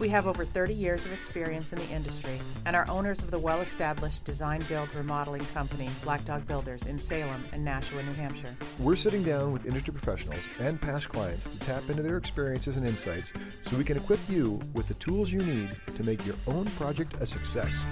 We have over 30 years of experience in the industry and are owners of the well established design build remodeling company Black Dog Builders in Salem and Nashua, New Hampshire. We're sitting down with industry professionals and past clients to tap into their experiences and insights so we can equip you with the tools you need to make your own project a success.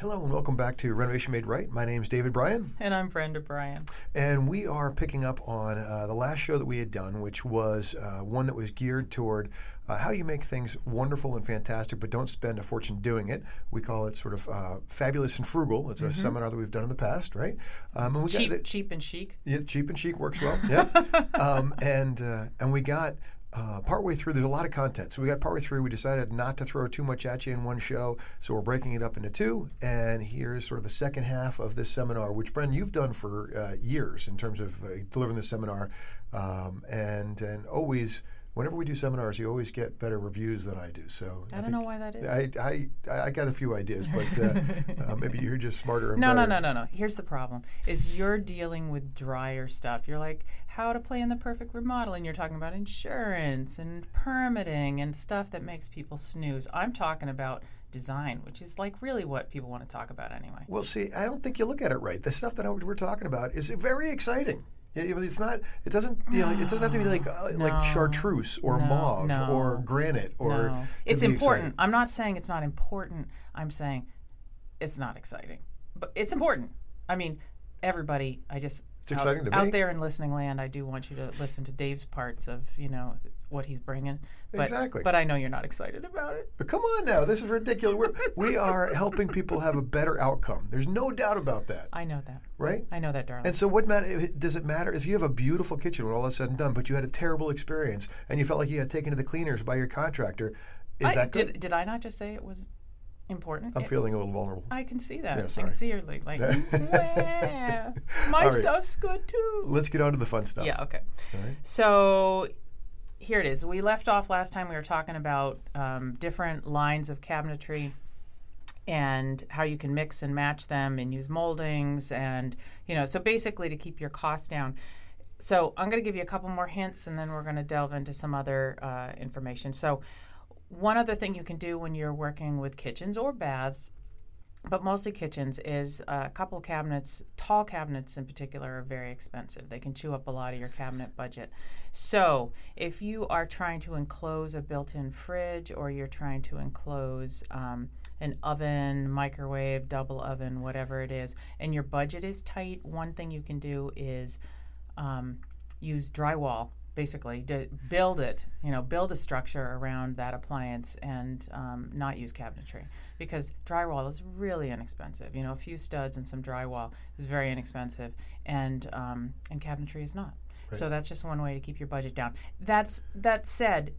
Hello and welcome back to Renovation Made Right. My name is David Bryan. And I'm Brenda Bryan. And we are picking up on uh, the last show that we had done, which was uh, one that was geared toward uh, how you make things wonderful and fantastic, but don't spend a fortune doing it. We call it sort of uh, fabulous and frugal. It's a mm-hmm. seminar that we've done in the past, right? Um, and we cheap, got the, cheap and chic. Yeah, cheap and chic works well. Yeah. um, and uh, and we got uh, partway through, there's a lot of content. So we got partway through, we decided not to throw too much at you in one show. So we're breaking it up into two. And here's sort of the second half of this seminar, which, Bren, you've done for uh, years in terms of uh, delivering this seminar um, and, and always whenever we do seminars, you always get better reviews than I do. So I, I don't know why that is. I, I, I got a few ideas, but uh, uh, maybe you're just smarter. no, better. no, no, no, no. Here's the problem: is you're dealing with drier stuff. You're like how to plan the perfect remodel, and you're talking about insurance and permitting and stuff that makes people snooze. I'm talking about design, which is like really what people want to talk about anyway. Well, see, I don't think you look at it right. The stuff that we're talking about is very exciting. It's not. It doesn't. You know. It doesn't have to be like uh, no. like chartreuse or no, mauve no. or granite or. It's important. Exciting. I'm not saying it's not important. I'm saying it's not exciting, but it's important. I mean, everybody. I just it's exciting out, to out there in listening land. I do want you to listen to Dave's parts of you know what he's bringing. But, exactly. But I know you're not excited about it. But come on now, this is ridiculous. We're, we are helping people have a better outcome. There's no doubt about that. I know that. Right. I know that, darling. And so, what matter? Does it matter if you have a beautiful kitchen when all is said and done, but you had a terrible experience and you felt like you got taken to the cleaners by your contractor? Is I, that good? Did, did I not just say it was important. I'm feeling a little vulnerable. I can see that. Yeah, I can see her like, like my right. stuff's good too. Let's get on to the fun stuff. Yeah, okay. So here it is. We left off last time we were talking about um, different lines of cabinetry and how you can mix and match them and use moldings and you know so basically to keep your costs down so i'm going to give you a couple more hints and then we're going to delve into some other uh, information so one other thing you can do when you're working with kitchens or baths, but mostly kitchens, is a couple cabinets, tall cabinets in particular, are very expensive. They can chew up a lot of your cabinet budget. So, if you are trying to enclose a built in fridge or you're trying to enclose um, an oven, microwave, double oven, whatever it is, and your budget is tight, one thing you can do is um, use drywall basically to build it you know build a structure around that appliance and um, not use cabinetry. Because drywall is really inexpensive. You know a few studs and some drywall is very inexpensive. And um, and cabinetry is not. Right. so that's just one way to keep your budget down. That's that said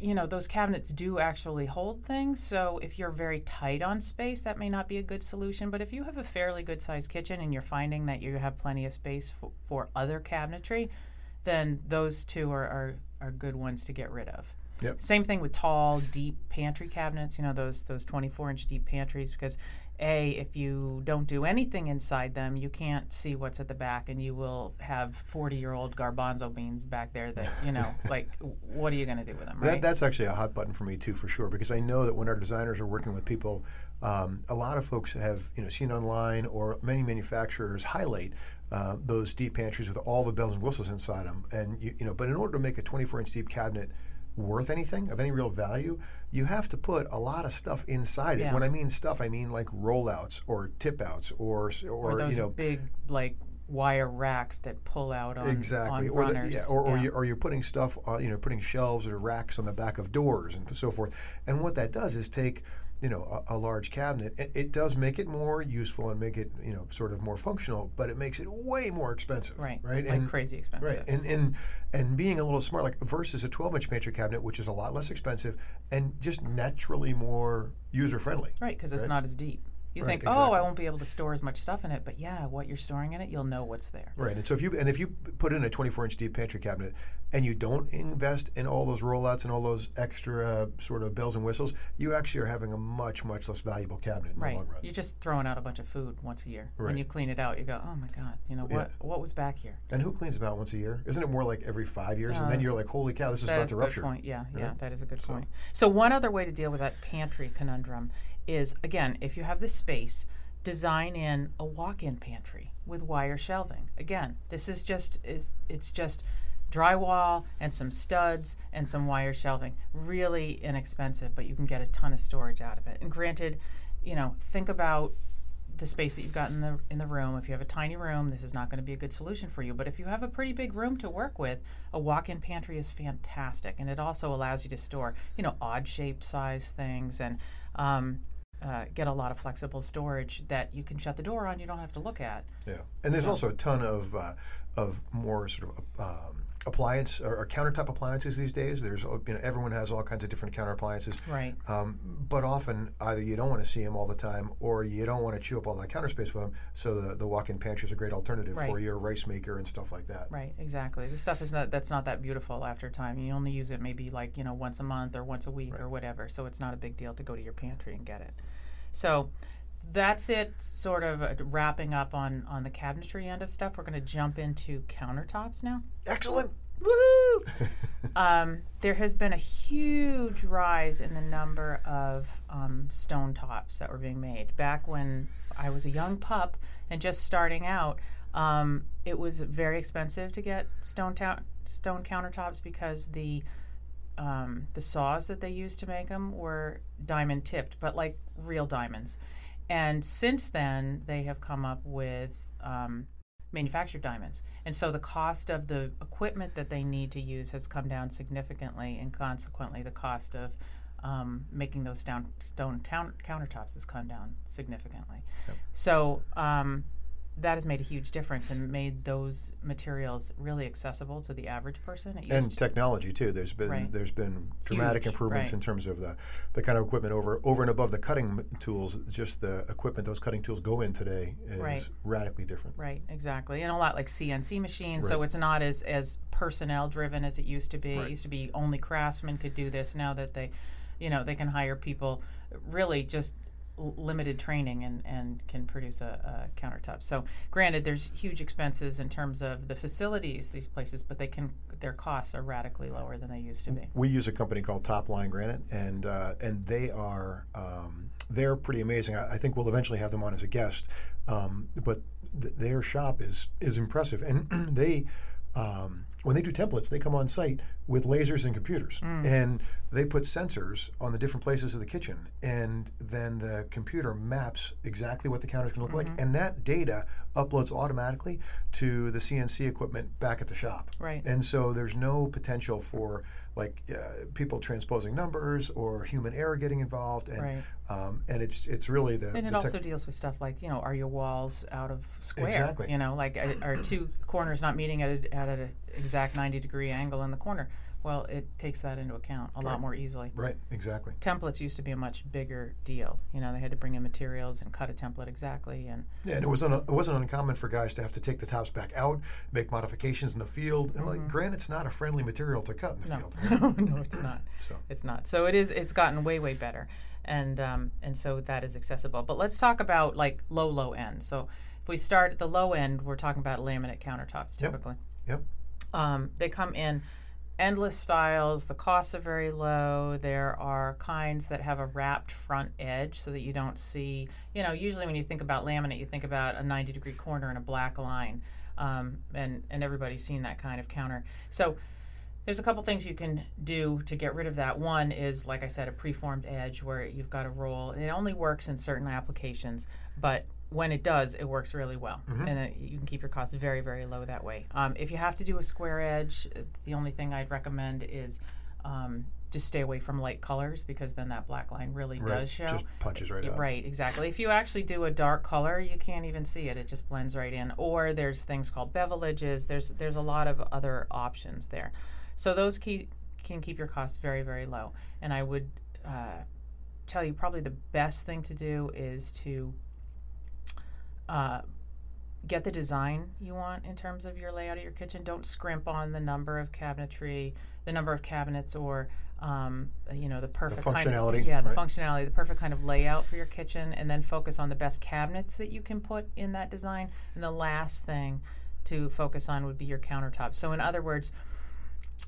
you know those cabinets do actually hold things. So if you're very tight on space that may not be a good solution. But if you have a fairly good sized kitchen and you're finding that you have plenty of space for, for other cabinetry then those two are, are, are good ones to get rid of. Yep. Same thing with tall, deep pantry cabinets. You know those those 24 inch deep pantries because a if you don't do anything inside them, you can't see what's at the back, and you will have 40 year old garbanzo beans back there that you know like what are you going to do with them? Right? That, that's actually a hot button for me too, for sure, because I know that when our designers are working with people, um, a lot of folks have you know seen online or many manufacturers highlight uh, those deep pantries with all the bells and whistles inside them. And you, you know, but in order to make a 24 inch deep cabinet worth anything of any real value, you have to put a lot of stuff inside yeah. it. When I mean stuff, I mean like rollouts or tip outs or or, or those you know big like wire racks that pull out on exactly, on or the, yeah, or, or Yeah. you or you're putting stuff, on, you know, putting shelves or racks on the back of doors and so forth. And what that does is take, you know, a, a large cabinet. It, it does make it more useful and make it, you know, sort of more functional, but it makes it way more expensive. right, Right. like and crazy expensive. Right, and and and being a little smart, like versus a 12-inch pantry cabinet, which is a lot less expensive and just naturally more user friendly. Right, because it's Right. not as deep. You Right, think, oh. I won't be able to store as much stuff in it, but yeah, what you're storing in it, you'll know what's there. Right, and so if you and if you put in a 24-inch deep pantry cabinet and you don't invest in all those rollouts and all those extra uh, sort of bells and whistles, you actually are having a much much less valuable cabinet in Right, the long run. you're just throwing out a bunch of food once a year. Right. When you clean it out, you go, oh my god, you know what? What was back here? And who cleans about once a year? Isn't it more like every five years? and then uh, you're like, holy cow, this is about is to a rupture. good point. Yeah, yeah, that is a good point. So one other way to deal with that pantry conundrum is again, if you have the space, design in a walk-in pantry with wire shelving. Again, this is just is it's just drywall and some studs and some wire shelving. Really inexpensive, but you can get a ton of storage out of it. And granted, you know, think about the space that you've got in the in the room. If you have a tiny room, this is not going to be a good solution for you. But if you have a pretty big room to work with, a walk-in pantry is fantastic, and it also allows you to store, you know, odd-shaped size things and um, uh, get a lot of flexible storage that you can shut the door on. You don't have to look at. Yeah, and there's also a ton of uh, of more sort of um, appliance or, or countertop appliances these days. There's uh, you know everyone has all kinds of different counter appliances. Right. Um, but often either you don't want to see them all the time or you don't want to chew up all that counter space with them. So the, the walk-in pantry is a great alternative for your rice maker and stuff like that. Right, exactly. The stuff is not that's not that beautiful after time. You only use it maybe like, you know, once a month or once a week or whatever. So it's not a big deal to go to your pantry and get it. So that's it sort of uh, wrapping up on on the cabinetry end of stuff. We're going to jump into countertops now. Excellent. Woo! um, there has been a huge rise in the number of um, stone tops that were being made. Back when I was a young pup and just starting out, um, it was very expensive to get stone ta- stone countertops because the um, the saws that they used to make them were diamond tipped, but like real diamonds. And since then, they have come up with um, manufactured diamonds. And so the cost of the equipment that they need to use has come down significantly, and consequently, the cost of um, making those stone, stone count, countertops has come down significantly. So um, that has made a huge difference and made those materials really accessible to the average person. And technology too. There's been Right. there's been dramatic Huge, improvements right. in terms of the, the kind of equipment over over and above the cutting tools. Just the equipment those cutting tools go in today is Right. radically different. Right, exactly, and a lot like CNC machines. So it's not as as personnel driven as it used to be. It used to be only craftsmen could do this. Now that they, you know, they can hire people, really just l- limited training and and can produce a, a countertop. So granted, there's huge expenses in terms of the facilities these places, but they can their costs are radically lower than they used to be. We use a company called Top Line Granite, and uh, and they are um, they're pretty amazing. I, I think we'll eventually have them on as a guest, um, but th- their shop is is impressive, and they. Um, when they do templates, they come on site with lasers and computers, and they put sensors on the different places of the kitchen, and then the computer maps exactly what the counters can look like, and that data uploads automatically to the CNC equipment back at the shop. Right. And so there's no potential for like uh, people transposing numbers or human error getting involved, and Right. um, and it's it's really the, And it the also deals with stuff like you know, are your walls out of square? Exactly. You know, like are- are two corners not meeting at a, at an exact ninety degree angle in the corner? Well, it takes that into account a lot more easily. right exactly. Templates used to be a much bigger deal. You know, they had to bring in materials and cut a template exactly, and Yeah, and it wasn't it wasn't uncommon for guys to have to take the tops back out, make modifications in the field. And like granite's not a friendly material to cut in the field. Mm-hmm. no, no, it's not. So It's not. So it is. It's gotten way, way better, and um, and so that is accessible. But let's talk about like low, low end. So if we start at the low end, we're talking about laminate countertops Yep. typically. yep. Um, they come in endless styles. The costs are very low. There are kinds that have a wrapped front edge so that you don't see, you know, usually when you think about laminate, you think about a 90 degree corner and a black line. Um, and, and everybody's seen that kind of counter. So there's a couple things you can do to get rid of that. One is, like I said, a preformed edge where you've got a roll. It only works in certain applications, but when it does, it works really well, Mm-hmm. and it, you can keep your costs very, very low that way. Um, if you have to do a square edge, uh, the only thing I'd recommend is um, just stay away from light colors because then that black line really Right. does show. Just punches right out. Right, exactly. If you actually do a dark color, you can't even see it; it just blends right in. Or there's things called bevel edges. There's there's a lot of other options there. So those key, can keep your costs very, very low. And I would uh, tell you probably the best thing to do is to uh, get the design you want in terms of your layout of your kitchen. Don't scrimp on the number of cabinetry, the number of cabinets, or um, you know the perfect kind functionality, of, yeah, the right. functionality, the perfect kind of layout for your kitchen, and then focus on the best cabinets that you can put in that design. And the last thing to focus on would be your countertops. So in other words.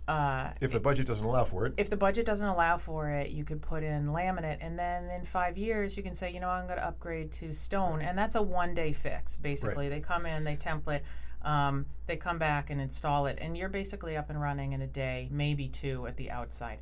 Uh, If the budget doesn't allow for it, if the budget doesn't allow for it, you could put in laminate, and then in five years, you can say, you know, I'm going to upgrade to stone, and that's a one day fix. Basically, they come in, they template, um, they come back and install it, and you're basically up and running in a day, maybe two at the outside.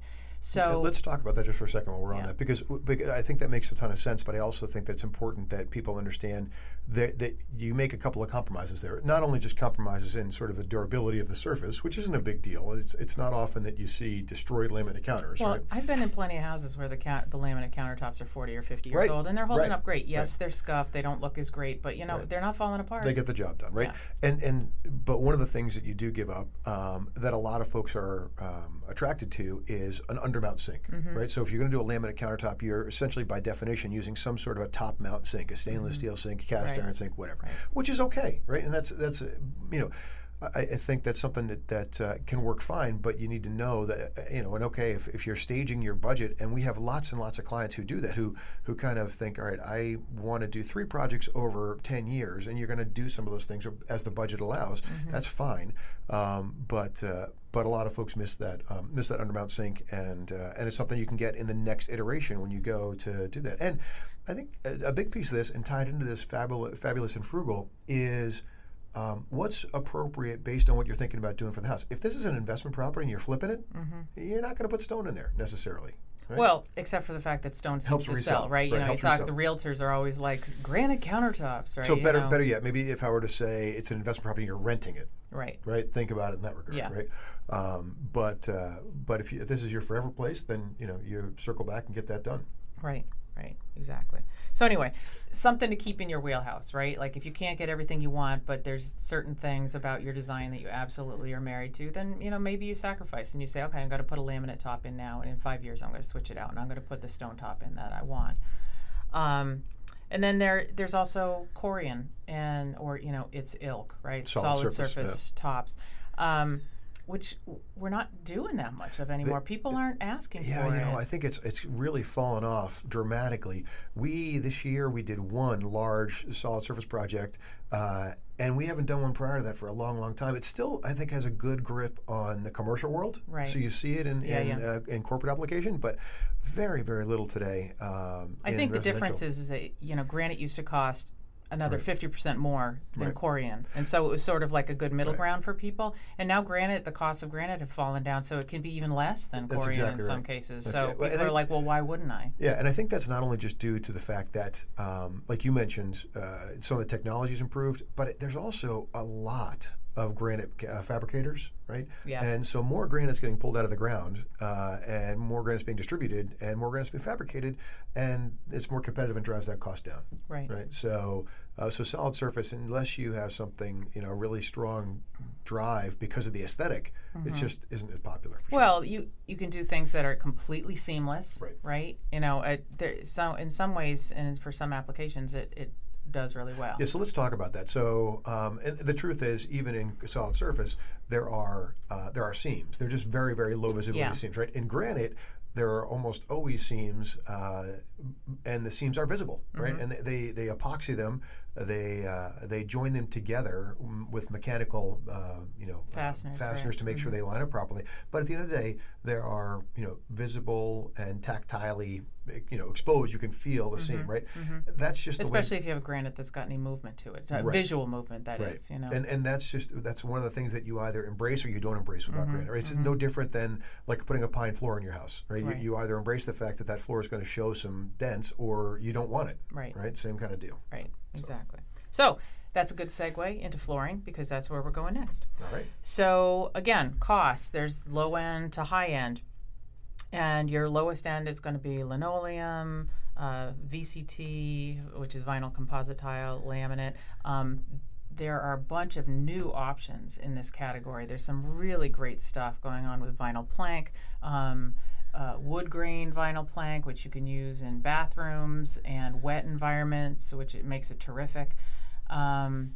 So Let's talk about that just for a second while we're on that, because, because I think that makes a ton of sense. But I also think that it's important that people understand that, that you make a couple of compromises there. Not only just compromises in sort of the durability of the surface, which isn't a big deal. It's it's not often that you see destroyed laminate counters, Well, right? I've been in plenty of houses where the ca- the laminate countertops are 40 or 50 years Right, old, and they're holding right, up great. Yes, they're scuffed, they don't look as great, but you know, they're not falling apart. They get the job done, right? And and but one of the things that you do give up um, that a lot of folks are um, attracted to is an undermount sink, Mm-hmm. right? So if you're going to do a laminate countertop, you're essentially by definition using some sort of a top mount sink, a stainless steel sink, cast Mm-hmm. Right. iron sink, whatever, which is okay, right? And that's that's you know. I, I think that's something that, that uh, can work fine, but you need to know that uh, you know. And okay, if, if you're staging your budget, and we have lots and lots of clients who do that, who who kind of think, all right, I want to do three projects over ten years, and you're going to do some of those things as the budget allows. That's fine, um, but uh, but a lot of folks miss that um, miss that undermount sink, and uh, and it's something you can get in the next iteration when you go to do that. And I think a, a big piece of this, and tied into this fabulous, fabulous and frugal, is um, what's appropriate based on what you're thinking about doing for the house. If this is an investment property and you're flipping it, you're not going to put stone in there necessarily. Right? Well, except for the fact that stone seems Helps to resell, sell, right? You right, know, you talk. resell. The realtors are always like granite countertops, right? so You better, know? better yet, maybe if I were to say it's an investment property, and you're renting it. right? right? Think about it in that regard, Yeah. right? Um, but uh, but if, you, if this is your forever place, then you know you circle back and get that done. Right, right, exactly. So anyway, something to keep in your wheelhouse, right? Like if you can't get everything you want, but there's certain things about your design that you absolutely are married to, then you know maybe you sacrifice and you say, okay, I'm going to put a laminate top in now, and in five years I'm going to switch it out, and I'm going to put the stone top in that I want. Um, and then there, there's also Corian and or you know its ilk, right? Solid surface, tops. Um, which we're not doing that much of anymore. People aren't asking for it. Yeah, you know, it. I think it's it's really fallen off dramatically. We this year we did one large solid surface project, uh, and we haven't done one prior to that for a long, long time. It still, I think, has a good grip on the commercial world. Right. So you see it in Yeah, in, yeah. Uh, in corporate application, but very, very little today. Um, I in think the difference is, is that you know granite used to cost another fifty percent more than Corian, and so it was sort of like a good middle ground for people. And now granite, the costs of granite have fallen down, so it can be even less than That's Corian in exactly some right. cases. That's so right. People and are I- like, well, why wouldn't I? Yeah, and I think that's not only just due to the fact that, um, like you mentioned, uh, some of the technology's improved, but it, there's also a lot of granite uh, fabricators, right? Yeah. And so more granite's getting pulled out of the ground, uh, and more granite's being distributed, and more granite's being fabricated, and it's more competitive and drives that cost down, Right. right? So, uh, so solid surface, unless you have something, you know, really strong drive because of the esthetic it just isn't as popular. For sure. Mm-hmm. Well, you you can do things that are completely seamless, Right. right? You know, there, so in some ways, and for some applications, it, it does really well. Yeah, so let's talk about that. So, um, and the truth is, even in solid surface, there are uh, there are seams. They're just very, very low visibility Yeah. seams, right? In granite, there are almost always seams, uh, and the seams are visible, right? Mm-hmm. And they, they epoxy them, they uh, they join them together with mechanical, uh, you know, uh, Fasteners, right. fasteners to make sure they line up properly. But at the end of the day, there are you know visible and tactilely, you know, exposed. You can feel the seam, right? That's just the way Mm-hmm. Especially if you have a granite that's got any movement to it, uh, visual movement that is. You know, and and that's just that's one of the things that you either embrace or you don't embrace Mm-hmm, granite. Right? It's no different than like putting a pine floor in your house, right? Right. You, you either embrace the fact that that floor is going to show some dents or you don't want it, Right. Right, same kind of deal. right, exactly. So that's a good segue into flooring because that's where we're going next. All right. So again, costs. There's low end to high end, and your lowest end is going to be linoleum, uh, VCT, which is vinyl composite tile, laminate. Um, there are a bunch of new options in this category. There's some really great stuff going on with vinyl plank. Um, uh, wood grain vinyl plank, which you can use in bathrooms and wet environments, which it makes it terrific. Um,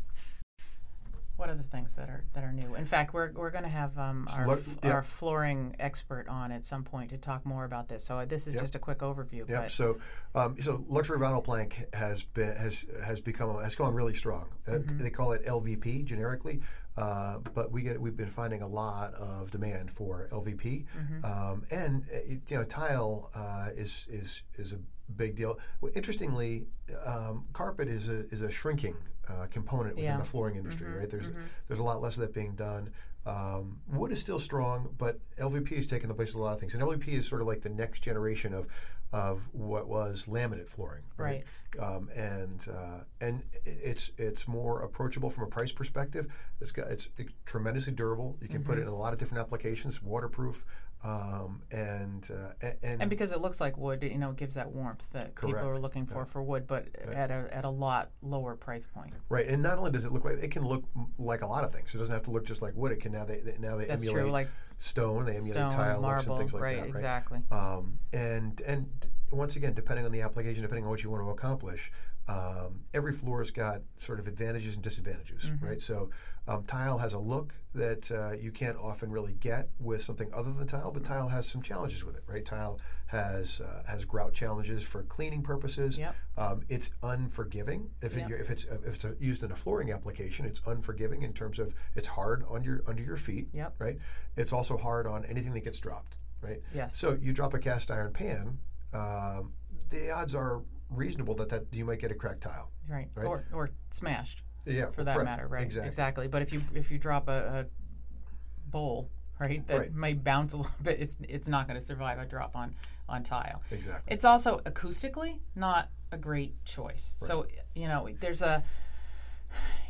what are the things that are that are new? In fact, we're, we're going to have um, our, look- yeah. our flooring expert on at some point to talk more about this. So uh, this is Yep. just a quick overview. But So, um, so luxury vinyl plank has been has has become has gone really strong. Uh, Mm-hmm. they call it LVP generically, uh, but we get we've been finding a lot of demand for LVP, Mm-hmm. um, and uh, it, you know tile uh, is is is a big deal. Well, interestingly, um, carpet is a is a shrinking uh, component within Yeah. Mm-hmm. the flooring industry. Right? There's there's a lot less of that being done. Um, wood is still strong, but LVP is taking the place of a lot of things, and LVP is sort of like the next generation of of what was laminate flooring, right? Um, and uh, and it's it's more approachable from a price perspective. It's got it's tremendously durable. You can put Mm-hmm. it in a lot of different applications, waterproof, um, and, uh, and and because it looks like wood, you know, it gives that warmth that people are looking for for wood, but at a at a lot lower price point. right. And not only does it look like it can look like a lot of things. It doesn't have to look just like wood. It can now they, they now they That's emulate true, like stone. They emulate stone, tile looks and things like right? that. Right. Exactly. Um, and and once again, depending on the application, depending on what you want to accomplish, um, every floor's got sort of advantages and disadvantages, right? So um, tile has a look that uh, you can't often really get with something other than tile, but tile has some challenges with it, right? Tile has uh, has grout challenges for cleaning purposes. Yep. Um, it's unforgiving if it, Yep. if it's if it's used in a flooring application. It's unforgiving in terms of it's hard on your under your feet, Yep. right? It's also hard on anything that gets dropped, right? Yes. So you drop a cast iron pan, um, the odds are reasonable that, that you might get a cracked tile. Right. Right. Or or smashed Yeah, for that right, matter, right? Exactly. But if you if you drop a, a bowl, right, that Right. may bounce a little bit, it's it's not going to survive a drop on on tile. Exactly. It's also acoustically not a great choice. So you know, there's a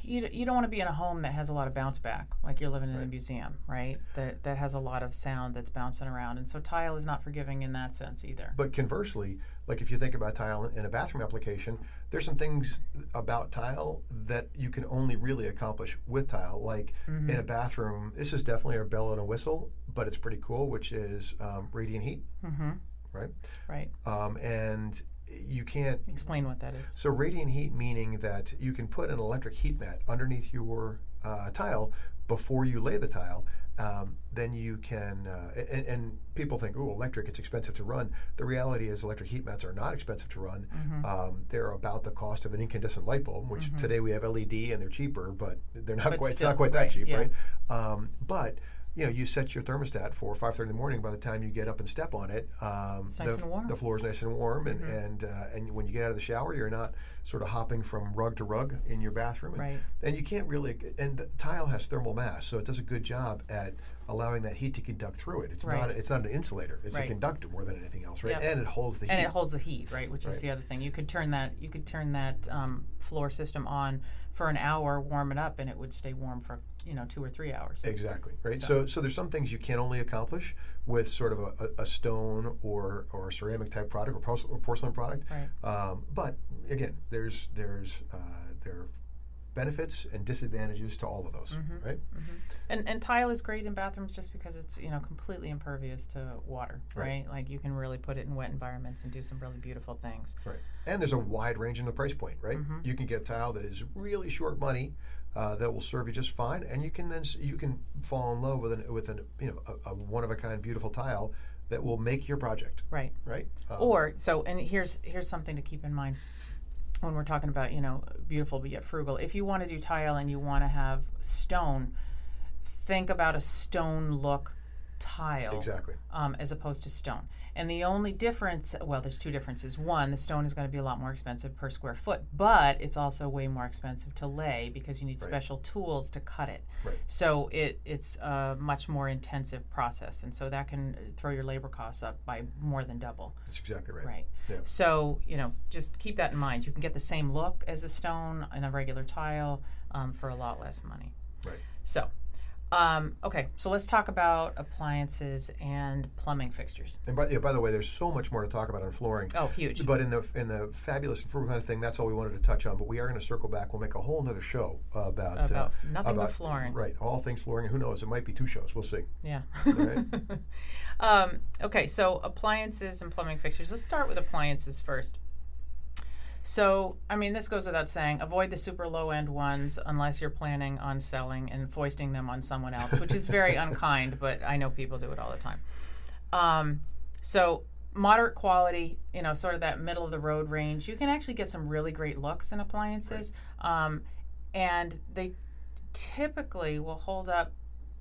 you, you don't want to be in a home that has a lot of bounce back, like you're living in a museum, right? That that has a lot of sound that's bouncing around, and so tile is not forgiving in that sense either. But conversely, like if you think about tile in a bathroom application, there's some things about tile that you can only really accomplish with tile. Like Mm-hmm. in a bathroom, this is definitely a bell and a whistle, but it's pretty cool, which is um, radiant heat, Mm-hmm. right? Right. Um, and you can't Explain what that is. So radiant heat meaning that you can put an electric heat mat underneath your uh, tile before you lay the tile. Um, then you can, uh, and, and people think, oh, electric, it's expensive to run. The reality is, electric heat mats are not expensive to run. Um, they're about the cost of an incandescent light bulb, which today we have LED and they're cheaper, but they're not But quite. it's not quite that cheap, yeah. right? Um, but you know, you set your thermostat for 5:30 in the morning. By the time you get up and step on it, um, It's the. Mm-hmm. the floor is nice and warm, and and uh, and when you get out of the shower, you're not sort of hopping from rug to rug in your bathroom, and, Right. and you can't really. And the tile has thermal mass, so it does a good job at allowing that heat to conduct through it. It's Right. not it's not an insulator; it's Right. a conductor more than anything else, right? Yep. And it holds the heat. and it holds the heat, right? Which is the other thing. You could turn that you could turn that um, floor system on for an hour, warm it up, and it would stay warm for you know two or three hours. Exactly right. So. so there's some things you can only accomplish with sort of a, a, stone or or ceramic type product or, or porcelain product. Right. Um, but again, there's there's uh, there are benefits and disadvantages to all of those, Mm-hmm. right? And and tile is great in bathrooms just because it's you know completely impervious to water, Right. right? Like you can really put it in wet environments and do some really beautiful things. Right. And there's a wide range in the price point, right? Mm-hmm. You can get tile that is really short money. Uh, that will serve you just fine, and you can then you can fall in love with an with an you know a, a one of a kind beautiful tile that will make your project, Right. right? Uh, Or so, and here's here's something to keep in mind when we're talking about you know beautiful but yet frugal. If you want to do tile and you want to have stone, think about a stone look tile Exactly. um, as opposed to stone. And the only difference, well, there's two differences. One, the stone is going to be a lot more expensive per square foot, but it's also way more expensive to lay because you need special tools to cut it. Right. So it it's a much more intensive process, and so that can throw your labor costs up by more than double. That's exactly right. Right. Yeah. So you know, just keep that in mind. You can get the same look as a stone and a regular tile um, for a lot less money. Right. So, um, okay, so let's talk about appliances and plumbing fixtures. And by, yeah, by the way, there's so much more to talk about on flooring. Oh, huge. But in the in the fabulous and frugal kind of thing, that's all we wanted to touch on. But we are going to circle back. We'll make a whole other show about About uh, nothing but flooring. Right, all things flooring. Who knows? It might be two shows. We'll see. Yeah. Right. um, okay, so appliances and plumbing fixtures. Let's start with appliances first. So, I mean, this goes without saying. Avoid the super low end ones unless you're planning on selling and foisting them on someone else, which is very unkind, but I know people do it all the time. Um, so, moderate quality, you know, sort of that middle of the road range, you can actually get some really great looks in appliances. Um, and they typically will hold up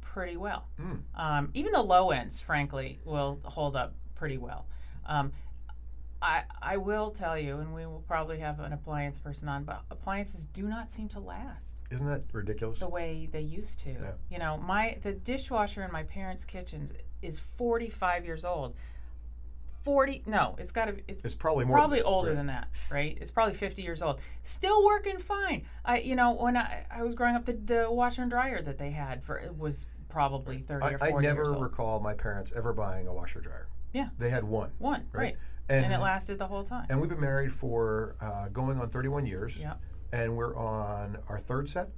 pretty well. Um, even the low ends, frankly, will hold up pretty well. Um, I, I will tell you, and we will probably have an appliance person on, but appliances do not seem to last Isn't that ridiculous? the way they used to. Yeah. You know, my the dishwasher in my parents' kitchens is 45 years old. 40 no, it's got to be it's It's probably more. probably than, older right. than that, right? It's probably 50 years old. Still working fine. I you know, when I, I was growing up the, the washer and dryer that they had for it was probably 30 I, or 40 I never recall my parents ever buying a washer dryer. Yeah. They had one. One, Right. right. And- And, it lasted the whole time. And we've been married for uh, going on 31 years. Yeah. And we're on our third set.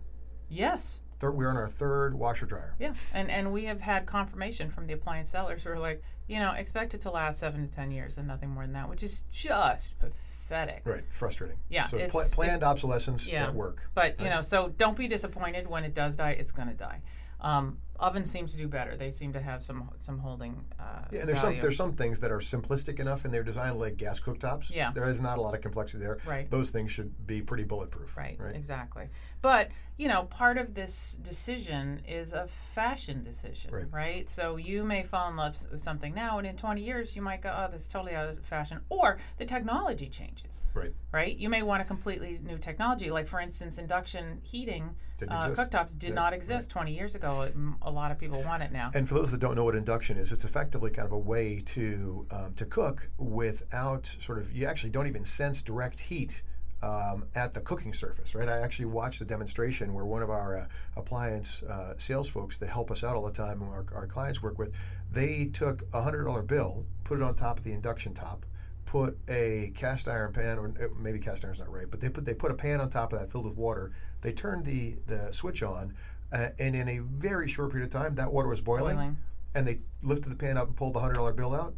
Yes. Third, we're on our third washer dryer. Yeah, and and we have had confirmation from the appliance sellers who are like, you know, expect it to last seven to ten years and nothing more than that, which is just pathetic. Right. Frustrating. Yeah, So it's pla- planned obsolescence Yeah. at work. But you know, so don't be disappointed when it does die. It's going to die. Um, ovens seem to do better. They seem to have some some holding. Uh, Yeah, and there's some there's some things that are simplistic enough in their design, like gas cooktops. Yeah. There is not a lot of complexity there. Right. Those things should be pretty bulletproof. Right, Right. exactly. But, you know, part of this decision is a fashion decision, Right. right. So you may fall in love with something now, and in 20 years, you might go, oh, this is totally out of fashion. Or the technology changes, Right. right? You may want a completely new technology. Like, for instance, induction heating Didn't uh, exist. cooktops did Yeah, not exist 20 years ago. A lot of people want it now. And for those that don't know what induction is, it's effectively kind of a way to um, to cook without sort of you actually don't even sense direct heat um, at the cooking surface, right? I actually watched a demonstration where one of our uh, appliance uh, sales folks that help us out all the time, and our, our clients work with, they took a hundred dollar bill, put it on top of the induction top. Put a cast iron pan, or uh, maybe cast iron's not right, but they put they put a pan on top of that filled with water. They turned the the switch on, uh, and in a very short period of time, that water was Boiling. and they lifted the pan up and pulled the hundred dollar bill out,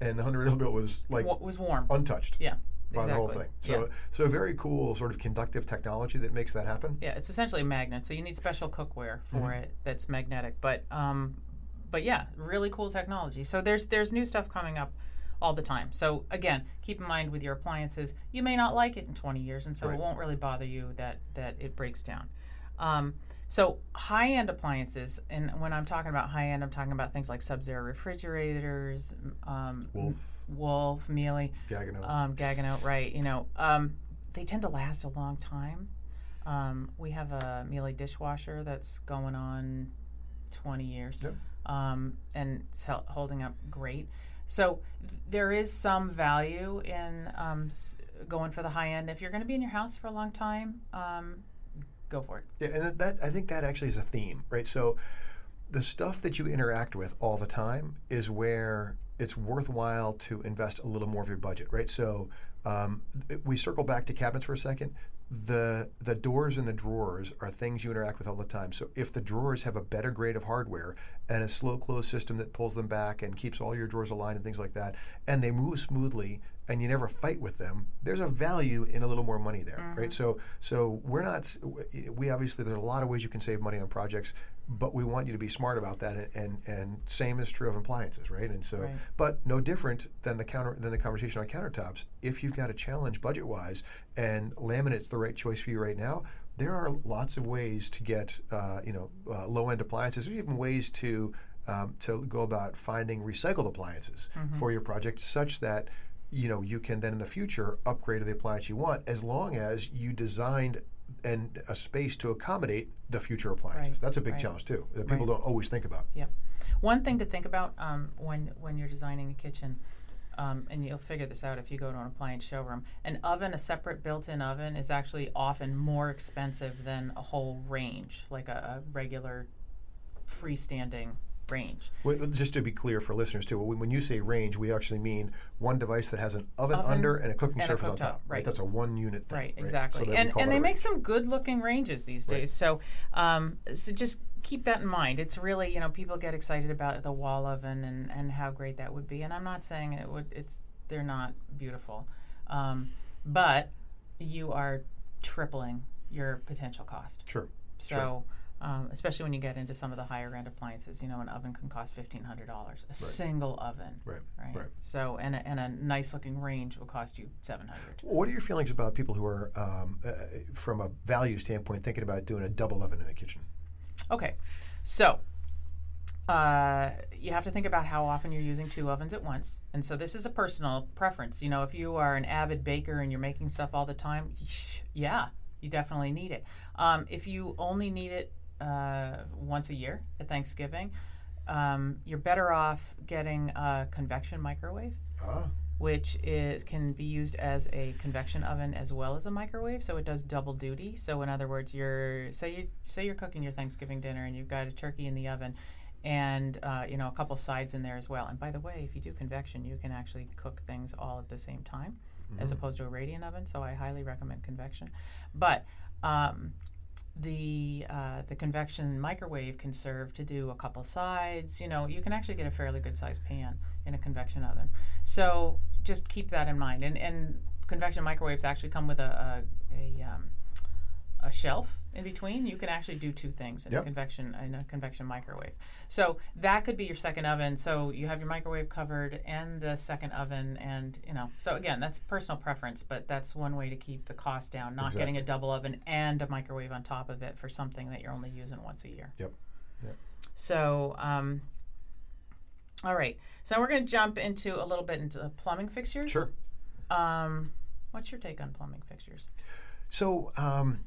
and the hundred dollar bill was like What was warm. untouched Yeah. by exactly. the whole thing. So, yeah. so a very cool sort of conductive technology that makes that happen. Yeah, it's essentially a magnet. So you need special cookware for Mm-hmm. it that's magnetic. But um, but yeah, really cool technology. So there's there's new stuff coming up all the time. So again, keep in mind with your appliances, you may not like it in 20 years, and so Right. it won't really bother you that that it breaks down. Um, so high end appliances, and when I'm talking about high end, I'm talking about things like Sub-Zero refrigerators, um, Wolf, Wolf, Miele Gaggenau. um, Gaggenau, right? You know, um, they tend to last a long time. Um, we have a Miele dishwasher that's going on 20 years, Yep. um, and it's hel- holding up great. So th- there is some value in um, s- going for the high end. If you're going to be in your house for a long time, um, go for it. Yeah, and that, I think that actually is a theme, right? So the stuff that you interact with all the time is where it's worthwhile to invest a little more of your budget, right? So um, we circle back to cabinets for a second. The the doors and the drawers are things you interact with all the time. So if the drawers have a better grade of hardware and a slow close system that pulls them back and keeps all your drawers aligned and things like that, and they move smoothly and you never fight with them, there's a value in a little more money there, right? So so we're not we obviously there's a lot of ways you can save money on projects, but we want you to be smart about that and and, and same is true of appliances, right? And so Right. but no different than the counter than the conversation on countertops. If you've got a challenge budget wise and laminate's the right choice for you right now, there are lots of ways to get uh, you know uh, low end appliances. There's even ways to um, to go about finding recycled appliances for your project, such that you know you can then in the future upgrade to the appliance you want, as long as you designed and a space to accommodate the future appliances. Right, That's a big right. challenge too that people Right. don't always think about. Yep. One thing to think about um, when when you're designing a kitchen, um, and you'll figure this out if you go to an appliance showroom. An oven, a separate built-in oven, is actually often more expensive than a whole range, like a, a regular freestanding range. Well, just to be clear for listeners too, when when you say range, we actually mean one device that has an oven, Oven under and a cooking and a surface on top. right. That's a one unit thing. Right, exactly. that we and and they a make some good looking ranges these Right. days. So, um, so just keep that in mind. It's really, you know, people get excited about the wall oven and, and how great that would be. And I'm not saying it would, it's, they're not beautiful. Um, but you are tripling your potential cost. Sure. So, um, especially when you get into some of the higher end appliances, you know, an oven can cost fifteen hundred dollars. A single oven, Right. right? Right. So, and a, and a nice looking range will cost you seven hundred. What are your feelings about people who are, um, uh, from a value standpoint, thinking about doing a double oven in the kitchen? Okay, so uh, you have to think about how often you're using two ovens at once. And so this is a personal preference. You know, if you are an avid baker and you're making stuff all the time, yeah, you definitely need it. Um, if you only need it uh, once a year at Thanksgiving, um, you're better off getting a convection microwave Ah, which is can be used as a convection oven as well as a microwave so it does double duty. So in other words you're say you say you're cooking your thanksgiving dinner and you've got a turkey in the oven and uh, you know a couple sides in there as well. And by the way if you do convection you can actually cook things all at the same time as opposed to a radiant oven so i highly recommend convection. But um, the uh, the convection microwave can serve to do a couple sides. You know, you can actually get a fairly good sized pan in a convection oven. So just keep that in mind. And and convection microwaves actually come with a a, a, um, a shelf in between. You can actually do two things in Yep. a convection in a convection microwave. So that could be your second oven. So you have your microwave covered and the second oven, and you know. So again, that's personal preference, but that's one way to keep the cost down. Not getting a double oven and a microwave on top of it for something that you're only using once a year. Yep. Yep. So, um, all right. So we're going to jump into a little bit into plumbing fixtures. Sure. Um, what's your take on plumbing fixtures? So, um,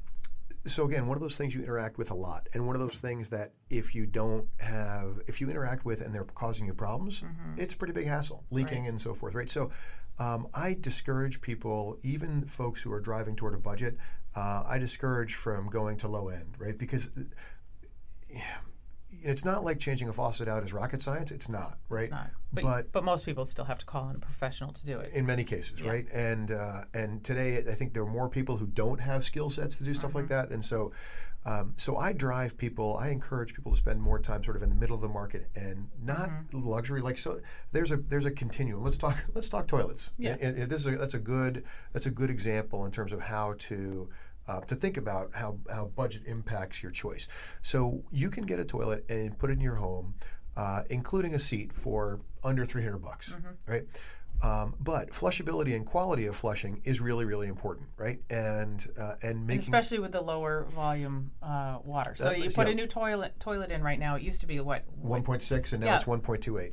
so again, one of those things you interact with a lot, and one of those things that if you don't have, if you interact with and they're causing you problems, it's a pretty big hassle, leaking and so forth, right? So, um, I discourage people, even folks who are driving toward a budget, uh, I discourage from going to low end, right? Because it's not like changing a faucet out is rocket science. It's not, right? It's not. But, but but most people still have to call in a professional to do it. in many cases, right? And uh, and today, I think there are more people who don't have skill sets to do stuff like that, and so um, so I drive people. I encourage people to spend more time sort of in the middle of the market and not luxury. Like so, there's a there's a continuum. Let's talk let's talk toilets. Yeah. And- and this is a, that's a good that's a good example in terms of how to. Uh, to think about how, how budget impacts your choice. So you can get a toilet and put it in your home, uh, including a seat for under 300 bucks, right? Um, but flushability and quality of flushing is really, really important, right? And uh, and And making especially with the lower volume uh, water. So you put yeah. a new toilet toilet in right now. It used to be what? 1.6 and now Yeah. it's 1.28.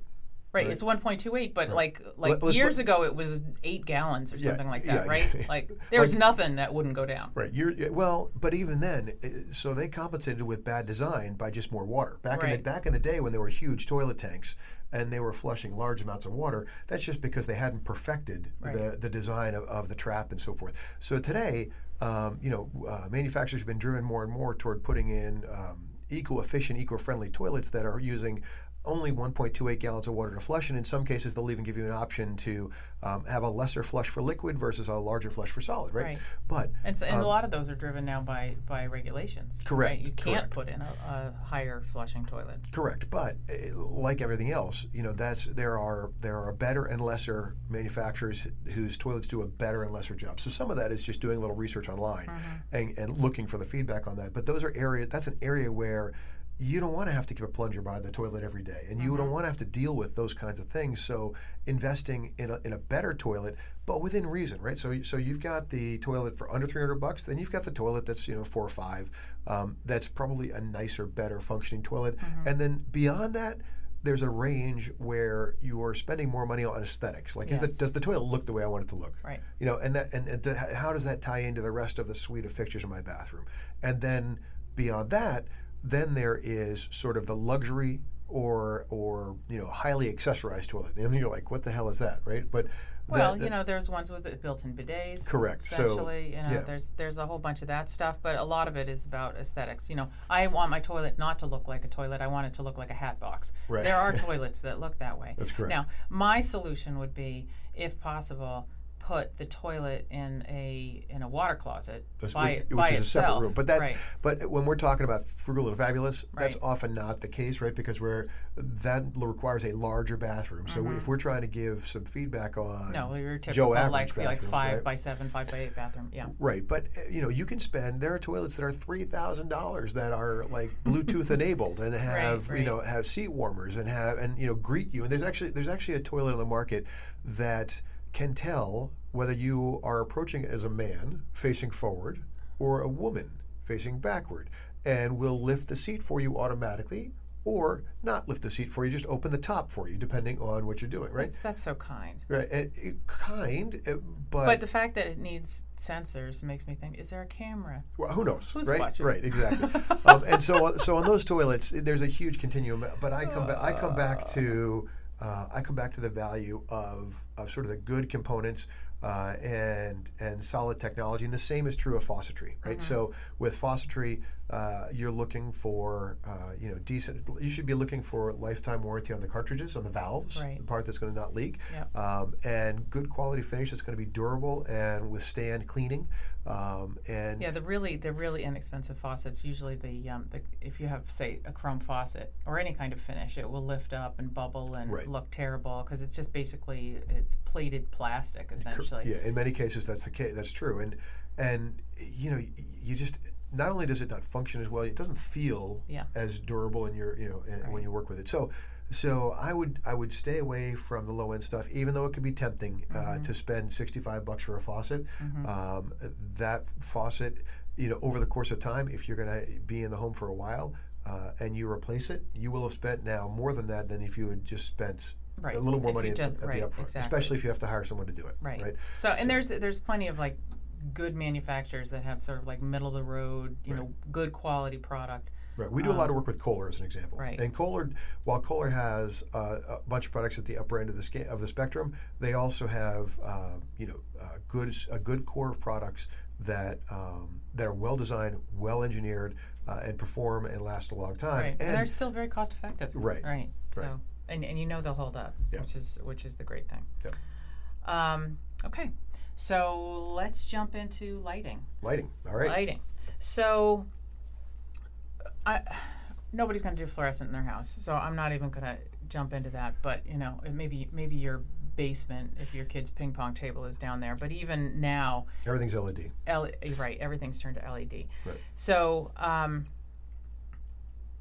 Right, it's 1.28, but like like Let- let's years look- ago it was eight gallons or Yeah, something like that, yeah, right? yeah. Like there was nothing that wouldn't go down. Right. You're well, but even then, so they compensated with bad design by just more water. Back in the back in the day when there were huge toilet tanks and they were flushing large amounts of water, that's just because they hadn't perfected the the design of, of the trap and so forth. So today, um, you know, uh, manufacturers have been driven more and more toward putting in um, eco-efficient, eco-friendly toilets that are using only 1.28 gallons of water to flush, and in some cases they'll even give you an option to um, have a lesser flush for liquid versus a larger flush for solid, right? Right. But And, so, and a lot of those are driven now by by regulations. Um, Correct, Right? You can't correct. put in a, a higher flushing toilet. Correct, but uh, like everything else, you know, that's there are there are better and lesser manufacturers whose toilets do a better and lesser job. So some of that is just doing a little research online and, and looking for the feedback on that. But those are areas that's an area where you don't want to have to keep a plunger by the toilet every day, and you don't want to have to deal with those kinds of things. So investing in a, in a better toilet, but within reason, right? So so you've got the toilet for under 300 bucks, then you've got the toilet that's you know four or five. Um, that's probably a nicer, better functioning toilet, and then beyond that. there's a range where you are spending more money on aesthetics. Like, is the, does the toilet look the way I want it to look? Right. You know, and that and, and the, how does that tie into the rest of the suite of fixtures in my bathroom? And then beyond that, then there is sort of the luxury or or you know highly accessorized toilet. And you're like, what the hell is that, right? But Well, that- you know, there's ones with built-in bidets. Correct. So, Essentially, you know, yeah. there's there's a whole bunch of that stuff, but a lot of it is about aesthetics. You know, I want my toilet not to look like a toilet. I want it to look like a hat box. Right. There are toilets that look that way. That's correct. Now, my solution would be, if possible, put the toilet in a in a water closet That's- by, which, by is a separate room. But that, right. but when we're talking about frugal and fabulous, that's Right. often not the case, right? Because we're that requires a larger bathroom. So if we're trying to give some feedback on Mm-hmm. No, your Joe average like like five right? by seven, five by eight bathroom. Yeah. Right, but uh, you know, you can spend. There are toilets that are three thousand dollars that are like Bluetooth enabled and have you know have seat warmers and have and you know greet you. And there's actually there's actually a toilet on the market that can tell whether you are approaching it as a man facing forward or a woman facing backward, and will lift the seat for you automatically. Or not lift the seat for you, just open the top for you, depending on what you're doing, right? That's, that's so kind. Right, and, it- kind, uh, but, But the fact that it needs sensors makes me think: Is there a camera? Well, who knows? Who's right? watching? Right, exactly. um, and so, so on those toilets, there's a huge continuum. But I come back. I come back to. Uh, I come back to the value of, of sort of the good components uh, and and solid technology, and the same is true of faucetry, right? Mm-hmm. So with faucetry, uh, you're looking for uh, you know decent. You should be looking for lifetime warranty on the cartridges, on the valves, Right. the part that's going to not leak, Yep. um, and good quality finish that's going to be durable and withstand cleaning. Um, and Yeah, the really the really inexpensive faucets usually the um, the if you have say a chrome faucet or any kind of finish, it will lift up and bubble and Right. look terrible because it's just basically it's plated plastic essentially. Yeah, in many cases that's the case. That's true, and and you know you just not only does it not function as well, it doesn't feel Yeah. as durable in your you know in, when you work with it. So so I would I would stay away from the low end stuff, even though it could be tempting uh, to spend sixty five bucks for a faucet. Um, that faucet, you know, over the course of time, if you're going to be in the home for a while. Uh, and you replace it, you will have spent now more than that than if you had just spent Right. a little more If money at, just- the, at right, the upfront, exactly. especially if you have to hire someone to do it. Right. right? So and there's there's plenty of like good manufacturers that have sort of like middle of the road, you know, good quality product. Right. We do a lot of work with Kohler as an example. Um, Right. And Kohler, while Kohler has uh, a bunch of products at the upper end of the sca- of the spectrum, they also have uh, you know uh, good a good core of products that um, that are well designed, well engineered, uh, and perform and last a long time. Right. And, And they're still very cost effective. Right. Right. So Right. And, and you know they'll hold up, Yeah. which is which is the great thing. Yep. Um, okay. So let's jump into lighting. lighting. All right. Lighting. So I nobody's going to do fluorescent in their house, so I'm not even going to jump into that. But you know, maybe maybe your basement if your kid's ping pong table is down there. But even now, Everything's LED. L- right, everything's turned to LED. Right. So um,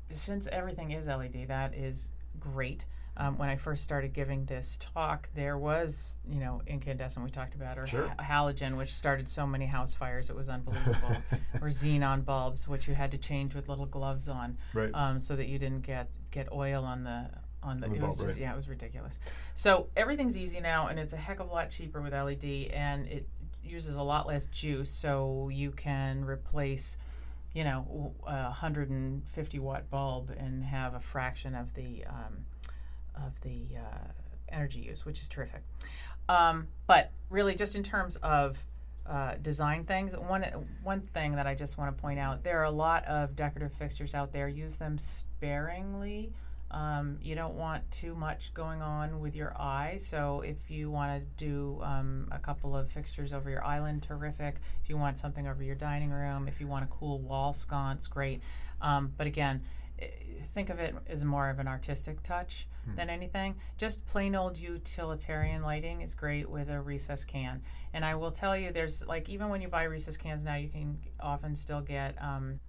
since everything is LED, that is great. Um, when I first started giving this talk, there was, you know, incandescent we talked about, or Sure. ha- halogen, which started so many house fires it was unbelievable, or xenon bulbs, which you had to change with little gloves on, Right. um, so that you didn't get get oil on the on the. the it was just right. yeah, it was ridiculous. So everything's easy now, and it's a heck of a lot cheaper with LED, and it uses a lot less juice, so you can replace you know, a 150 watt bulb and have a fraction of the um, of the uh, energy use, which is terrific. Um, but really, just in terms of uh, design things, one one thing that I just want to point out: there are a lot of decorative fixtures out there. Use them sparingly. Um, you don't want too much going on with your eye. So if you want to do um, a couple of fixtures over your island, terrific. If you want something over your dining room, if you want a cool wall sconce, great. Um, but again, think of it as more of an artistic touch than anything. Just plain old utilitarian lighting is great with a recess can. And I will tell you, there's like even when you buy recess cans now, you can often still get um,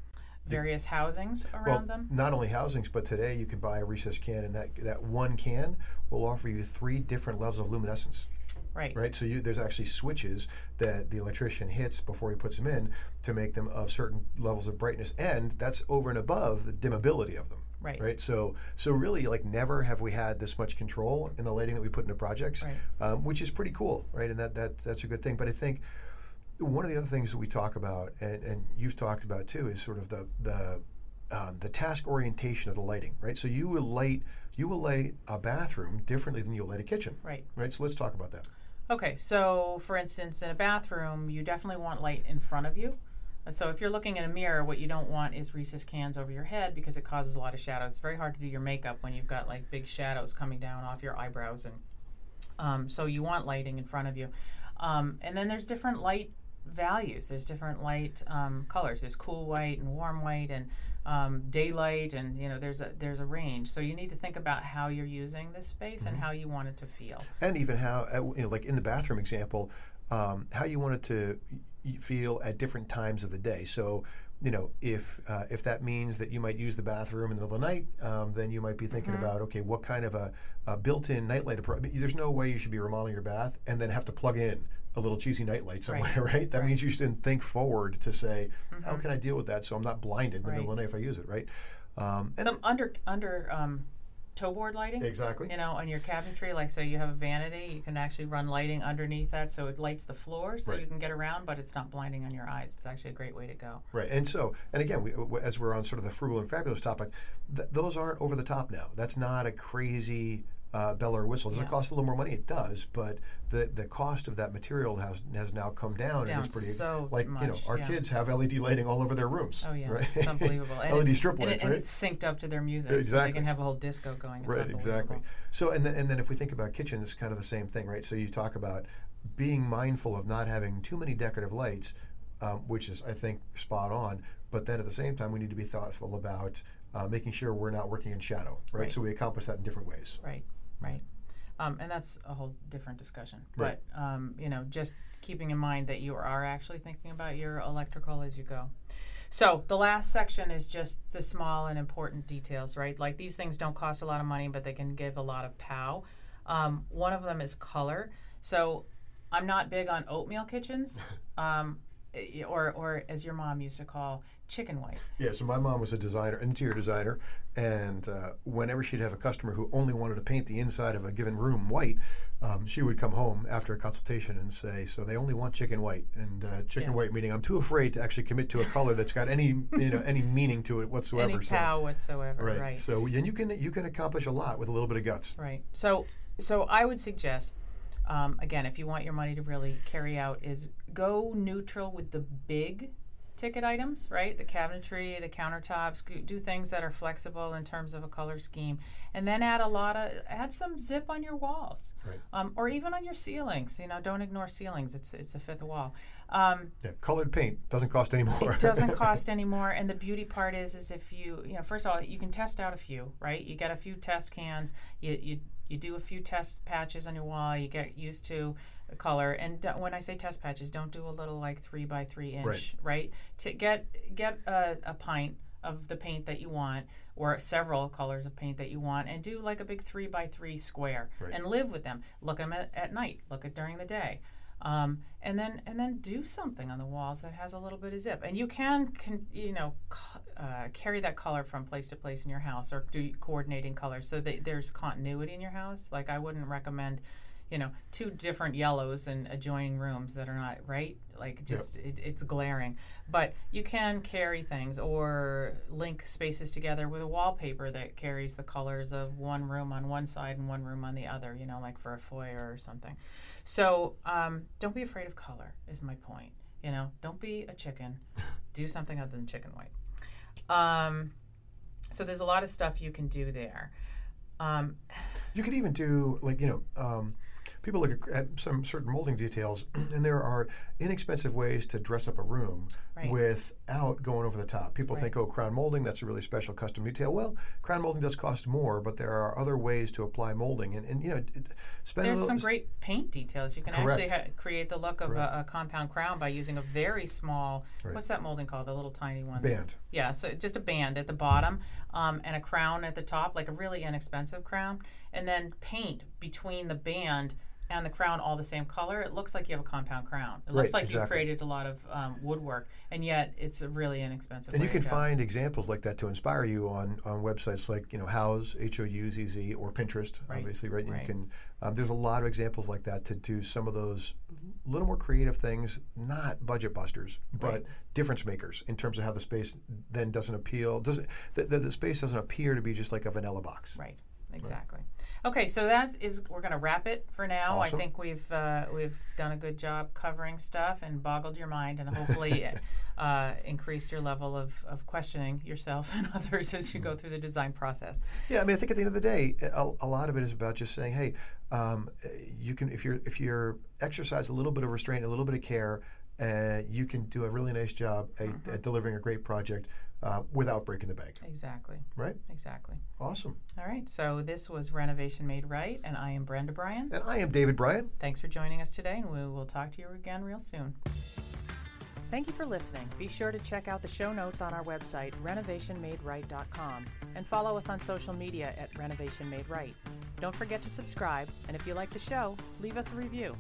various housings around Well, them. not only housings, but today you can buy a recess can, and that that one can will offer you three different levels of luminescence. Right. right? So you, there's actually switches that the electrician hits before he puts them in to make them of certain levels of brightness, and that's over and above the dimmability of them. Right. Right. So so really, like never have we had this much control in the lighting that we put into projects, Right. um, which is pretty cool, right? And that that that's a good thing. But I think one of the other things that we talk about, and, and you've talked about too, is sort of the the um, the task orientation of the lighting, right? So you will light you will light a bathroom differently than you'll light a kitchen, Right. right? So let's talk about that. Okay, so for instance, in a bathroom, you definitely want light in front of you. And so if you're looking in a mirror, what you don't want is recess cans over your head because it causes a lot of shadows. It's very hard to do your makeup when you've got like big shadows coming down off your eyebrows, and um, so you want lighting in front of you. Um, and then there's different light values. There's different light um, colors. There's cool white and warm white and um, daylight, and you know there's a there's a range. So you need to think about how you're using this space and how you want it to feel. and even how uh, you know, like in the bathroom example, um, how you want it to feel at different times of the day. So, you know, if uh, if that means that you might use the bathroom in the middle of the night, um, then you might be thinking about okay, what kind of a, a built-in nightlight approach? There's no way you should be remodeling your bath and then have to plug in a little cheesy nightlight somewhere, right? That means you should think forward to say, how can I deal with that so I'm not blinded in the middle of the night if I use it, right? Um, and Some under under um, toe board lighting. exactly. You know, on your cabinetry, like so you have a vanity, you can actually run lighting underneath that so it lights the floor so Right. you can get around, but it's not blinding on your eyes. It's actually a great way to go. Right, and so, and again, we, w- as we're on sort of the frugal and fabulous topic, th- those aren't over the top now. That's not a crazy uh, bell or whistle. Does it cost a little more money? It does, but the the cost of that material has has now come down, Down and it's pretty so like you know our yeah. kids have LED lighting all over their rooms. Oh yeah, right? it's unbelievable. And LED it's, strip and, lights, it, and right? it's synced up to their music, so Exactly. they can have a whole disco going. It's Right, exactly. So, and then, and then if we think about kitchen, it's kind of the same thing, right? So you talk about being mindful of not having too many decorative lights, um, which is, I think, spot on. But then at the same time, we need to be thoughtful about uh, making sure we're not working in shadow, right? Right. So we accomplish that in different ways. Right, right. Um, and that's a whole different discussion. Right. But, um, you know, just keeping in mind that you are actually thinking about your electrical as you go. So the last section is just the small and important details, right? Like these things don't cost a lot of money, but they can give a lot of pow. Um, one of them is color. So I'm not big on oatmeal kitchens, um, eh, or, or as your mom used to call, chicken white. Yeah, so my mom was a designer, interior designer, and uh, whenever she'd have a customer who only wanted to paint the inside of a given room white, um, she would come home after a consultation and say, "So they only want chicken white." And uh, chicken Yeah. white meaning I'm too afraid to actually commit to a color that's got any you know any meaning to it whatsoever. Any so, pow whatsoever, right. right? So and you can you can accomplish a lot with a little bit of guts. Right. So, so I would suggest, um, again, if you want your money to really carry out, is go neutral with the big ticket items, right? The cabinetry, the countertops. Do things that are flexible in terms of a color scheme, and then add a lot of add some zip on your walls, Right. um, or even on your ceilings. You know, don't ignore ceilings. It's it's the fifth wall. Um, Yeah, colored paint doesn't cost any more. it doesn't cost any more and the beauty part is is if you you know first of all you can test out a few right you get a few test cans you you, you do a few test patches on your wall you get used to color. And don't, when i say test patches don't do a little like three by three inch right, to get get a, a pint of the paint that you want or several colors of paint that you want and do like a big three by three square Right. and live with them. Look them at, at night. Look at during the day. Um, and then and then do something on the walls that has a little bit of zip. And you can, can you know c- uh, carry that color from place to place in your house or do coordinating colors so that there's continuity in your house. Like i wouldn't recommend you know two different yellows in adjoining rooms that are not right? Like just it, it's glaring. But you can carry things or link spaces together with a wallpaper that carries the colors of one room on one side and one room on the other you know like for a foyer or something. So um, don't be afraid of color is my point you know? Don't be a chicken. Do something other than chicken white. Um, so there's a lot of stuff you can do there. Um, You could even do like you know. Um, People look at, some certain molding details, and there are inexpensive ways to dress up a room Right. without going over the top. People Right. think, "Oh, crown molding, that's a really special custom detail." Well, crown molding does cost more, but there are other ways to apply molding, and, and you know, it- spend There's a little. some great paint details. You can actually ha- create the look of a, a compound crown by using a very small. Right. What's that molding called? The little tiny one. band. Yeah, so just a band at the bottom um, and a crown at the top, like a really inexpensive crown, and then paint between the band and the crown all the same color, it looks like you have a compound crown. It Right, looks like you exactly. created a lot of um, woodwork, and yet it's a really inexpensive. And you can find examples like that to inspire you on, on websites like you know Houzz H O U Z Z or Pinterest, Right, obviously, right? Right. You can um, there's a lot of examples like that to do some of those little more creative things, not budget busters, but Right. difference makers in terms of how the space then doesn't appeal. Doesn't the, the, the space doesn't appear to be just like a vanilla box. Right. Exactly. Okay, so that is we're going to wrap it for now. Awesome. I think we've uh, we've done a good job covering stuff and boggled your mind and hopefully uh, increased your level of, of questioning yourself and others as you go through the design process. Yeah, I mean, I think at the end of the day, a, a lot of it is about just saying, hey, um, you can if you're if you're exercise a little bit of restraint, a little bit of care, uh, you can do a really nice job at, Mm-hmm. at delivering a great project uh, without breaking the bank. Exactly. Right? Exactly. Awesome. All right. So this was Renovation Made Right, and I am Brenda Bryan. And I am David Bryan. Thanks for joining us today, and we will talk to you again real soon. Thank you for listening. Be sure to check out the show notes on our website, renovationmaderight.com, and follow us on social media at Renovation Made Right. Don't forget to subscribe, and if you like the show, leave us a review.